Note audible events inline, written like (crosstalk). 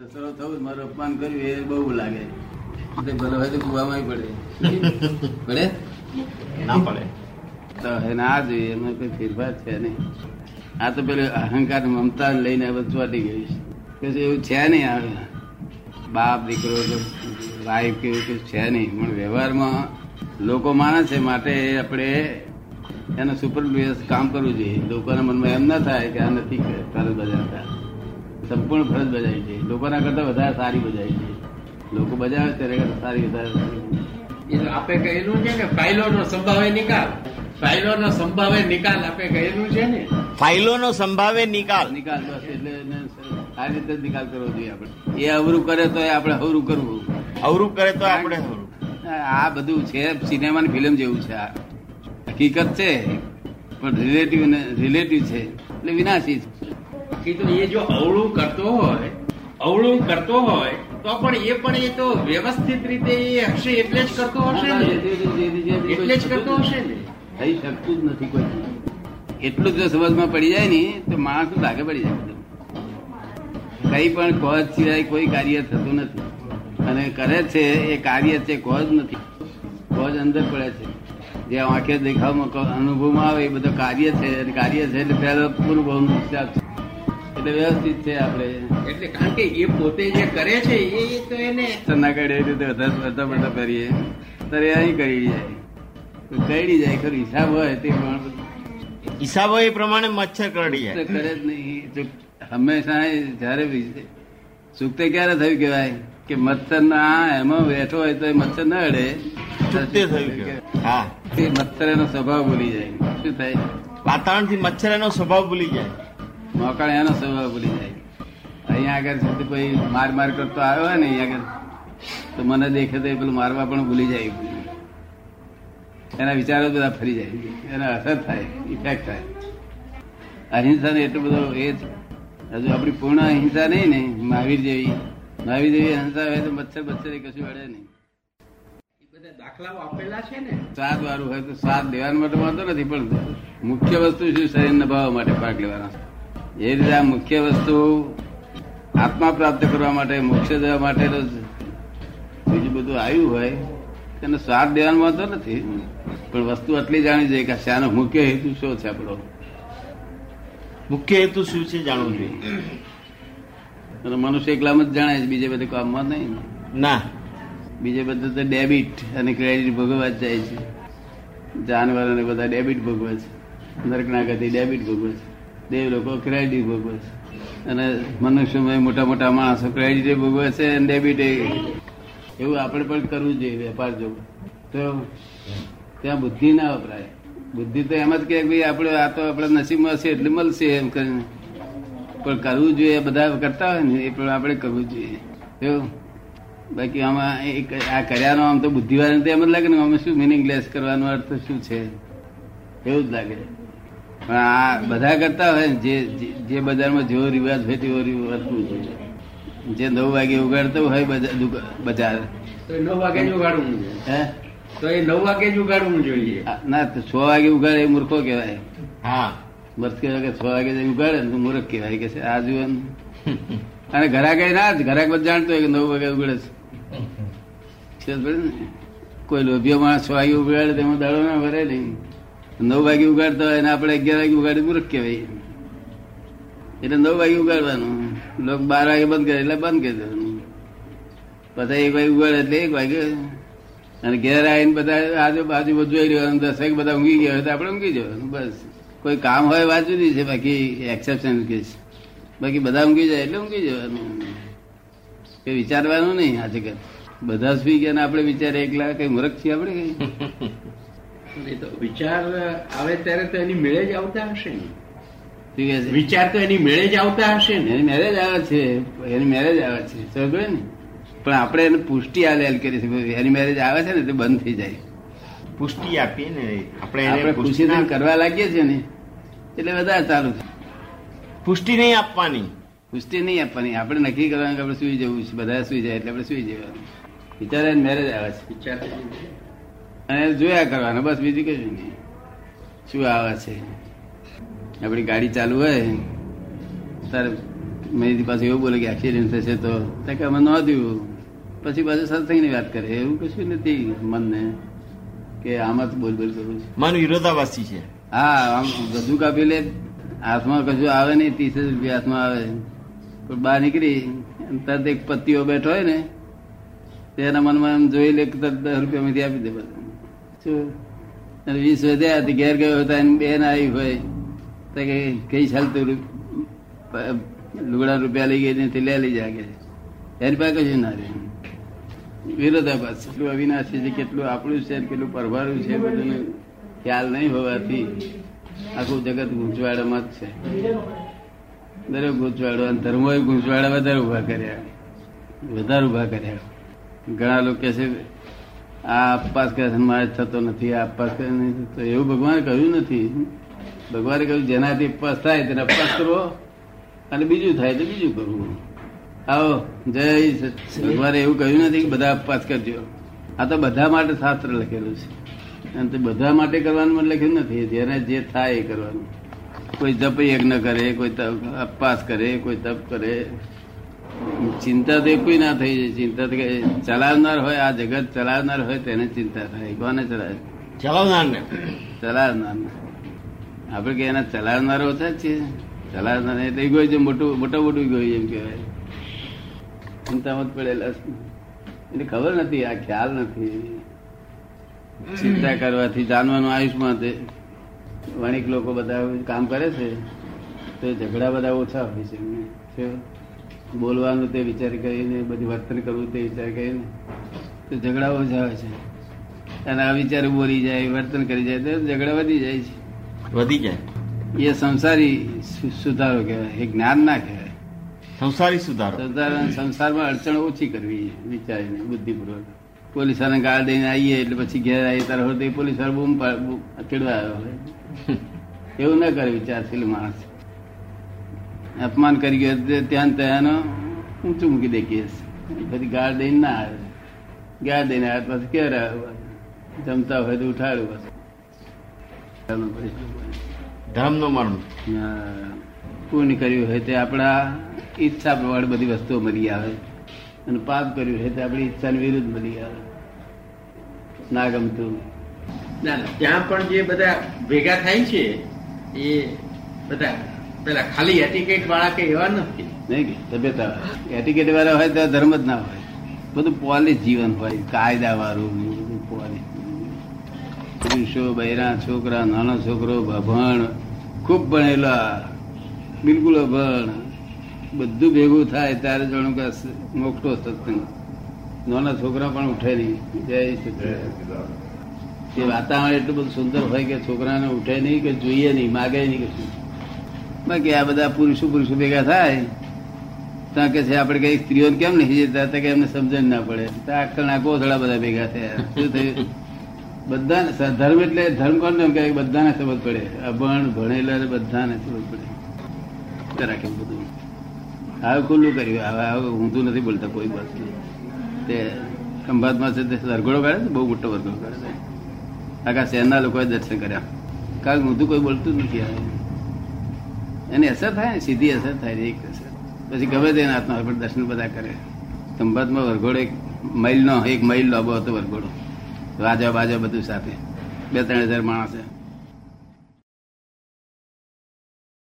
સસરો થવું મારું અપમાન કર્યું એ બહુ લાગે. ભલે હોય તો કુવામાં પડે. પડે? ના પડે. તો એને આ જોઈએ એમાં કોઈ ફેરફાર છે નહીં. આ તો પેલું અહંકાર મમતા લઈને વચવાટી ચોટી ગયું છે. કે એવું છે નહીં આ બાપ દીકરો કે વાઈફ કે એવું કશું છે નહીં. પણ વ્યવહારમાં લોકો માને છે માટે આપણે એનું સુપરવાઇઝ કામ કરવું જોઈએ. લોકોના મનમાં એમ ના થાય કે આ નથી ફરજ બજાવતા સંપૂર્ણ ફરજ બજાવી છે. લોકોના કરતા વધારે સારી બજાવી છે. લોકો બજાવે ત્યારે કરતા સારી વધારે એ આપે કહેલું છે ને ફાઇલો નો સંભાવે નિકાલ. ફાઇલો નો સંભાવે નિકાલ આપે કહેલું છે ને. ફાઇલોનો સંભાવે નિકાલ. નિકાલ બસ એટલે આ રીતે નિકાલ કરવો જોઈએ આપણે. એ અવરું કરે તો એ આપણે અવરું કરવું. અવરું કરે તો આપણે. આ બધું છે સિનેમાની ફિલ્મ જેવું છે આ. હકીકત છે પણ રિલેટિવ રિલેટિવ છે એટલે વિનાશી છે. એ તો એ જો અવળું કરતો હોય અવળું કરતો હોય તો પણ એ પણ એ તો વ્યવસ્થિત રીતે એ હશે એટલે જ કરતો હશે ને? એટલે જ કરતો હશે ને? થઈ શકતું જ નથી કોઈ. એટલું જો સમજમાં પડી જાય ને તો માણસ લાગે પડી જાય. કઈ પણ કોજ સિવાય કોઈ કાર્ય થતું નથી. અને કરે છે એ કાર્ય છે કોજ નથી. કોજ અંદર પડે છે. જે આંખે દેખાવમાં અનુભવમાં આવે એ બધો કાર્ય છે અને કાર્ય છે એટલે પહેલો હિસાબ છે. એટલે વ્યવસ્થિત છે આપણે. એટલે કારણ કે એ પોતે જે કરે છે એ તો એને ના કરે એ રીતે બધા બધા કરીએ. ત્યારે અહીં કરી જાય તો કરી જાય ખરું હિસાબ હોય તે પણ. હોય એ પ્રમાણે મચ્છર કરડી જાય. કરે જ નહીં. હંમેશા એ જયારે બી સુખ તો ક્યારે થયું કેવાય કે મચ્છર ના એમાં બેઠો હોય તો એ મચ્છર ના અડે. સુખતે થયું હા. તે મચ્છર એનો સ્વભાવ ભૂલી જાય. શું થાય? વાતાવરણથી મચ્છર એનો સ્વભાવ ભૂલી જાય. મોકળ એનો સ્વભાવ ભૂલી જાય. અહીંયા આગળ સુધી કોઈ માર માર કરતો આવ્યો હોય ને અહીંયા આગળ તો મને દેખે તો એ પેલું મારવા પણ ભૂલી જાય. એના વિચારો બધા ફરી જાય. એના અસર થાય ઇફેક્ટ થાય. અહિંસા ને એટલો બધો એ છે હજુ આપણી પૂર્ણ અહિંસા નહીં ને મહાવીર જેવી. મહાવીર જેવી અહિંસા હોય તો મચ્છર બચ્છર કશું વળે નહીં. દાખલાઓ આપેલા છે ને? સ્વાદ વાળું હોય તો સ્વાદ લેવા માટે વાંધો નથી પણ મુખ્ય વસ્તુ શું? શરીર ભાવ માટે પાક લેવાના. એ રીતે આ મુખ્ય વસ્તુ આત્મા પ્રાપ્ત કરવા માટે મોક્ષ દેવા માટે તો બીજું બધું આવ્યું હોય તેને સ્વાદ દેવાનો વાંધો નથી. પણ વસ્તુ આટલી જાણી જોઈએ કે શાનો મુખ્ય હેતુ શું છે આપણો? મુખ્ય હેતુ શું છે જાણવું જોઈએ. અને મનુષ્ય એકલામ જ જાણે છે બીજે બધે કામમાં નહીં. ના. બીજે બધું તો ડેબિટ અને ક્રેડિટ ભોગવવા જ જાય છે. જાનવરોને બધા ડેબિટ ભોગવે છે. નરકના ગતિ ડેબિટ ભોગવે છે. દેવ લોકો ક્રેડિટ ભોગવે છે. અને મનુષ્યમાં મોટા મોટા માણસો ક્રેડિટ ભોગવે છે અને ડેબિટ એવું આપણે પણ કરવું જોઈએ વેપાર જો તો ત્યાં બુદ્ધિ ના વપરાય. બુદ્ધિ તો એમ જ કે ભાઈ આપણે આ તો આપણા નસીબમાં હશે એટલે મળશે એમ કરીને. પણ કરવું જોઈએ બધા કરતા હોય ને એ પણ આપણે કરવું જોઈએ. એવું બાકી આમાં આ કર્યાનો આમ તો બુદ્ધિવાળાને તો એમ જ લાગે ને અમે શું મિનિંગલેસ કરવાનો અર્થ શું છે? એવું જ લાગે. પણ આ બધા કરતા હોય જે જે- બજારમાં જેવો રિવાજ હોય તેવો રિવાજ જે નવ વાગે ઉગાડતો હોય બજાર. તો એ નવ વાગે જ ઉગાડવું જોઈએ. હે? તો એ નવ વાગે જ ઉગાડવું જોઈએ. ના તો છ વાગે ઉગાડે એ મૂર્ખો કહેવાય. હા. મસ્ત કહેવાય કે છ વાગે જઈને ઉગાડે તો મૂર્ખ કહેવાય કે છે આ જુઓ ને. અને ઘરાક ના જ ઘરાક બધા જાણતો હોય કે નવ વાગે ઉગાડે છે. (laughs) ને? કોઈ લોભિયો માણસ છ વાગે ઉગાડે તેમાં દાડો ના ભરે નહીં નવ વાગે ઉગાડતા હોય અને આપણે અગિયાર વાગે ઉગાડી મૂર્ખ કહેવાય. એટલે નવ વાગે ઉગાડવાનું. લોકો બાર વાગે બંધ કરે એટલે બંધ કરી દેવાનું. પછી એક વાગે ઉગાડે એટલે એક વાગે. અને ઘેર આવીને બધા આજુબાજુ બધું જોઈ રહ્યું દસ વાગે બધા ઊંઘી ગયા હોય તો આપણે ઊંઘી જવાનું, બસ. કોઈ કામ હોય વાંચું નહીં છે, બાકી એક્સેપ્શન કેસ બાકી બધા ઊંઘી જાય એટલે ઊંઘી જવાનું. એ વિચારવાનું નહીં આ જગત. બધા સુઈ ગયા આપણે વિચારે એકલા, કઈ મૂર્ખ છીએ આપણે કઈ? (laughs) તો વિચાર આવે ત્યારે તો એની મેળે જ આવતા હશે ને. વિચાર તો એની મેળે જ આવતા હશે ને. એની મેરેજ આવે છે. એની મેરેજ આવે છે. સમજે ને. પણ આપણે એને પુષ્ટિ આલેલ કરી એની મેરેજ આવે છે ને તો બંધ થઈ જાય. પુષ્ટિ આપીએ ને. આપણે આપણે પુષ્ટિ કરવા લાગીએ છીએ ને. એટલે વધારે ચાલુ છે. પુષ્ટિ નહીં આપવાની. પુષ્ટિ નહીં આપવાની. આપણે નક્કી કરવાનું કે આપણે સુઈ જવું છે. બધા સુઈ જાય એટલે આપણે સુઈ જવાનું. વિચારે મેરેજ આવે છે. વિચાર અને જોયા કરવાનું બસ બીજું કશું નહીં. શું આવે છે? આપણી ગાડી ચાલુ હોય તારે મેં પાસે એવું બોલે કે એક્સિડન્ટ થશે તો કે અમે નોંધ્યું. પછી પાછું સત્સંગની વાત કરે એવું કશું નથી મનને કે આમાં જ બોલ બોલ કરું છું. મન વિરોધાભાસી છે. હા આમ બધું કાપી લે હાથમાં કશું આવે નહીં ત્રીસ રૂપિયા હાથમાં આવે. પણ બહાર નીકળી તરત એક પત્તીઓ બેઠો હોય ને તેના મનમાં એમ જોઈ લે કે તરત દસ રૂપિયામાંથી આપી દે બધું. અને વીસ વધ્યા તો ઘેર ગયો હતા એને બેન આવી હોય. તો કે કઈ ચાલતું લુગડા રૂપિયા લઈ ગઈ ને લે લઈ કે એની પાસે કશું ના રહે. વિરોધાભાસ કેટલું અવિનાશી છે, કેટલું આપણું છે, કેટલું પરભારું છે બધું ખ્યાલ નહીં હોવાથી આખું જગત ગૂંચવાડામાં જ છે. દરેક ગૂંચવાડો અને ધર્મોએ ગૂંચવાડા વધારે ઊભા કર્યા. વધારે ઊભા કર્યા. ઘણા લોકો છે આ અપવાસ કરે મારે થતો નથી, આ અપવાસ કરે નહીં થતો. એવું ભગવાને કહ્યું નથી. ભગવાને કહ્યું, જેનાથી અપવાસ થાય તેને અપવાસ કરવો અને બીજું થાય તો બીજું કરવું આવો, જય ભગવાને એવું કહ્યું નથી કે બધા અપવાસ કરજો. આ તો બધા માટે શાસ્ત્ર લખેલું છે. અને તે બધા માટે કરવાનું મને લખ્યું નથી. જેને જે થાય એ કરવાનું. કોઈ જપ યજ્ઞ કરે, કોઈ તપ અપવાસ કરે, કોઈ તપ કરે. ચિંતા તો કોઈ ના થઈ જાય. ચિંતા તો ચલાવનાર હોય આ જગત ચલાવનાર હોય તેને ચિંતા થાય. કોને ચલાવે? ચલાવનાર ને ચલાવનાર આપડે કે એના ચલાવનારો ઓછા છે ચલાવનાર એટલે છે મોટું મોટા મોટું એમ કહેવાય. ચિંતામાં જ પડેલા એટલે ખબર નથી આ ખ્યાલ નથી. ચિંતા કરવાથી જાનવાનું આયુષમાં તે વણિક લોકો બધા કામ કરે છે તો ઝઘડા બધા ઓછા હોય છે એમને. બોલવાનું તે વિચાર કરીને બધું વર્તન કરવું તે વિચાર કરીને તો ઝઘડા ઓછા આવે છે. અને આ વિચાર બોલી જાય વર્તન કરી જાય તો ઝઘડા વધી જાય છે. વધી જાય. એ સંસારી સુધારો કહેવાય એ જ્ઞાન ના કહેવાય. સંસારી સુધારો. સંસાર સંસારમાં અડચણ ઓછી કરવી વિચારીને બુદ્ધિપૂર્વક. પોલીસ વાળાને ગાળ દઈને આવીએ એટલે પછી ઘેર આવીએ તારે હોય તો એ પોલીસવાળા બૂમ પાડ- આવ્યો (laughs) એવું ના કરે વિચારશીલ માણસ. અપમાન કરી ગયો તો ત્યાં ને ત્યાં ઊંચું મૂકી દે કેસ. બધી ગાળ દઈને ના આવે. ગાળ દઈને આવે પછી ક્યારે આવે? જમતા હોય તો ઉઠાડ્યું બસ. ધર્મનો મર્મ. પુણ્ય કર્યું હોય તે આપણા ઈચ્છા પ્રમાણે બધી વસ્તુઓ મળી આવે. અને પાપ કર્યું હોય તે આપણી ઈચ્છાની વિરુદ્ધ મળી આવે. ના ગમતું. ના ના, ત્યાં પણ જે બધા ભેગા થાય છે એ બધા પેલા ખાલી એટીકેટ વાળા કે એવા નથી. નહીં સભ્યતા વાળા. હોય તો ધર્મ જ ના હોય. બધું પોલિશ જીવન હોય. કાયદા વાળું બધું પુરુષો બૈરા છોકરા નાનો છોકરો ભણ ખૂબ ભણેલા બિલકુલ અભણ. બધું ભેગું થાય ત્યારે જાણું કે મોકટો સત્સંગ. નાના છોકરા પણ ઉઠે નહીં. જય સચિદાનંદ. એ વાતાવરણ એટલું બધું સુંદર હોય કે છોકરાને ઉઠે નહીં કે જોઈએ નહીં માગે નહીં કશું. બાકી આ બધા પુરુષો પુરુષો ભેગા થાય ત્યાં કે છે આપણે કઈ સ્ત્રીઓને કેમ નહીં જતા? તો કે એમને સમજણ ના પડે. તો આખા ના કોથળા બધા ભેગા થયા. શું થયું? બધાને ધર્મ એટલે ધર્મ કોણ એમ કે બધાને સમજ પડે. અભણ, ભણેલા, બધાને સમજ પડે. તો રાખે બધું. હવે ખુલ્લું કર્યું. હવે હવે ઊંધું નથી બોલતા કોઈ બસ તે ખંભાતમાં છે તે વરઘોડો કાઢે છે બહુ મોટો વરઘોડો કાઢે છે. આખા શહેરના લોકોએ દર્શન કર્યા. કારણ કે ઊંધું કોઈ બોલતું નથી હવે. એની અસર થાય ને? સીધી અસર થાય એક અસર. પછી ગમે તેના હાથમાં પણ દર્શન બધા કરે. સંભાતમાં વરઘોડો એક માઇલનો, એક માઇલ લાંબો હતો વરઘોડો. રાજા બાજા બધું સાથે. બે ત્રણ હજાર માણસ.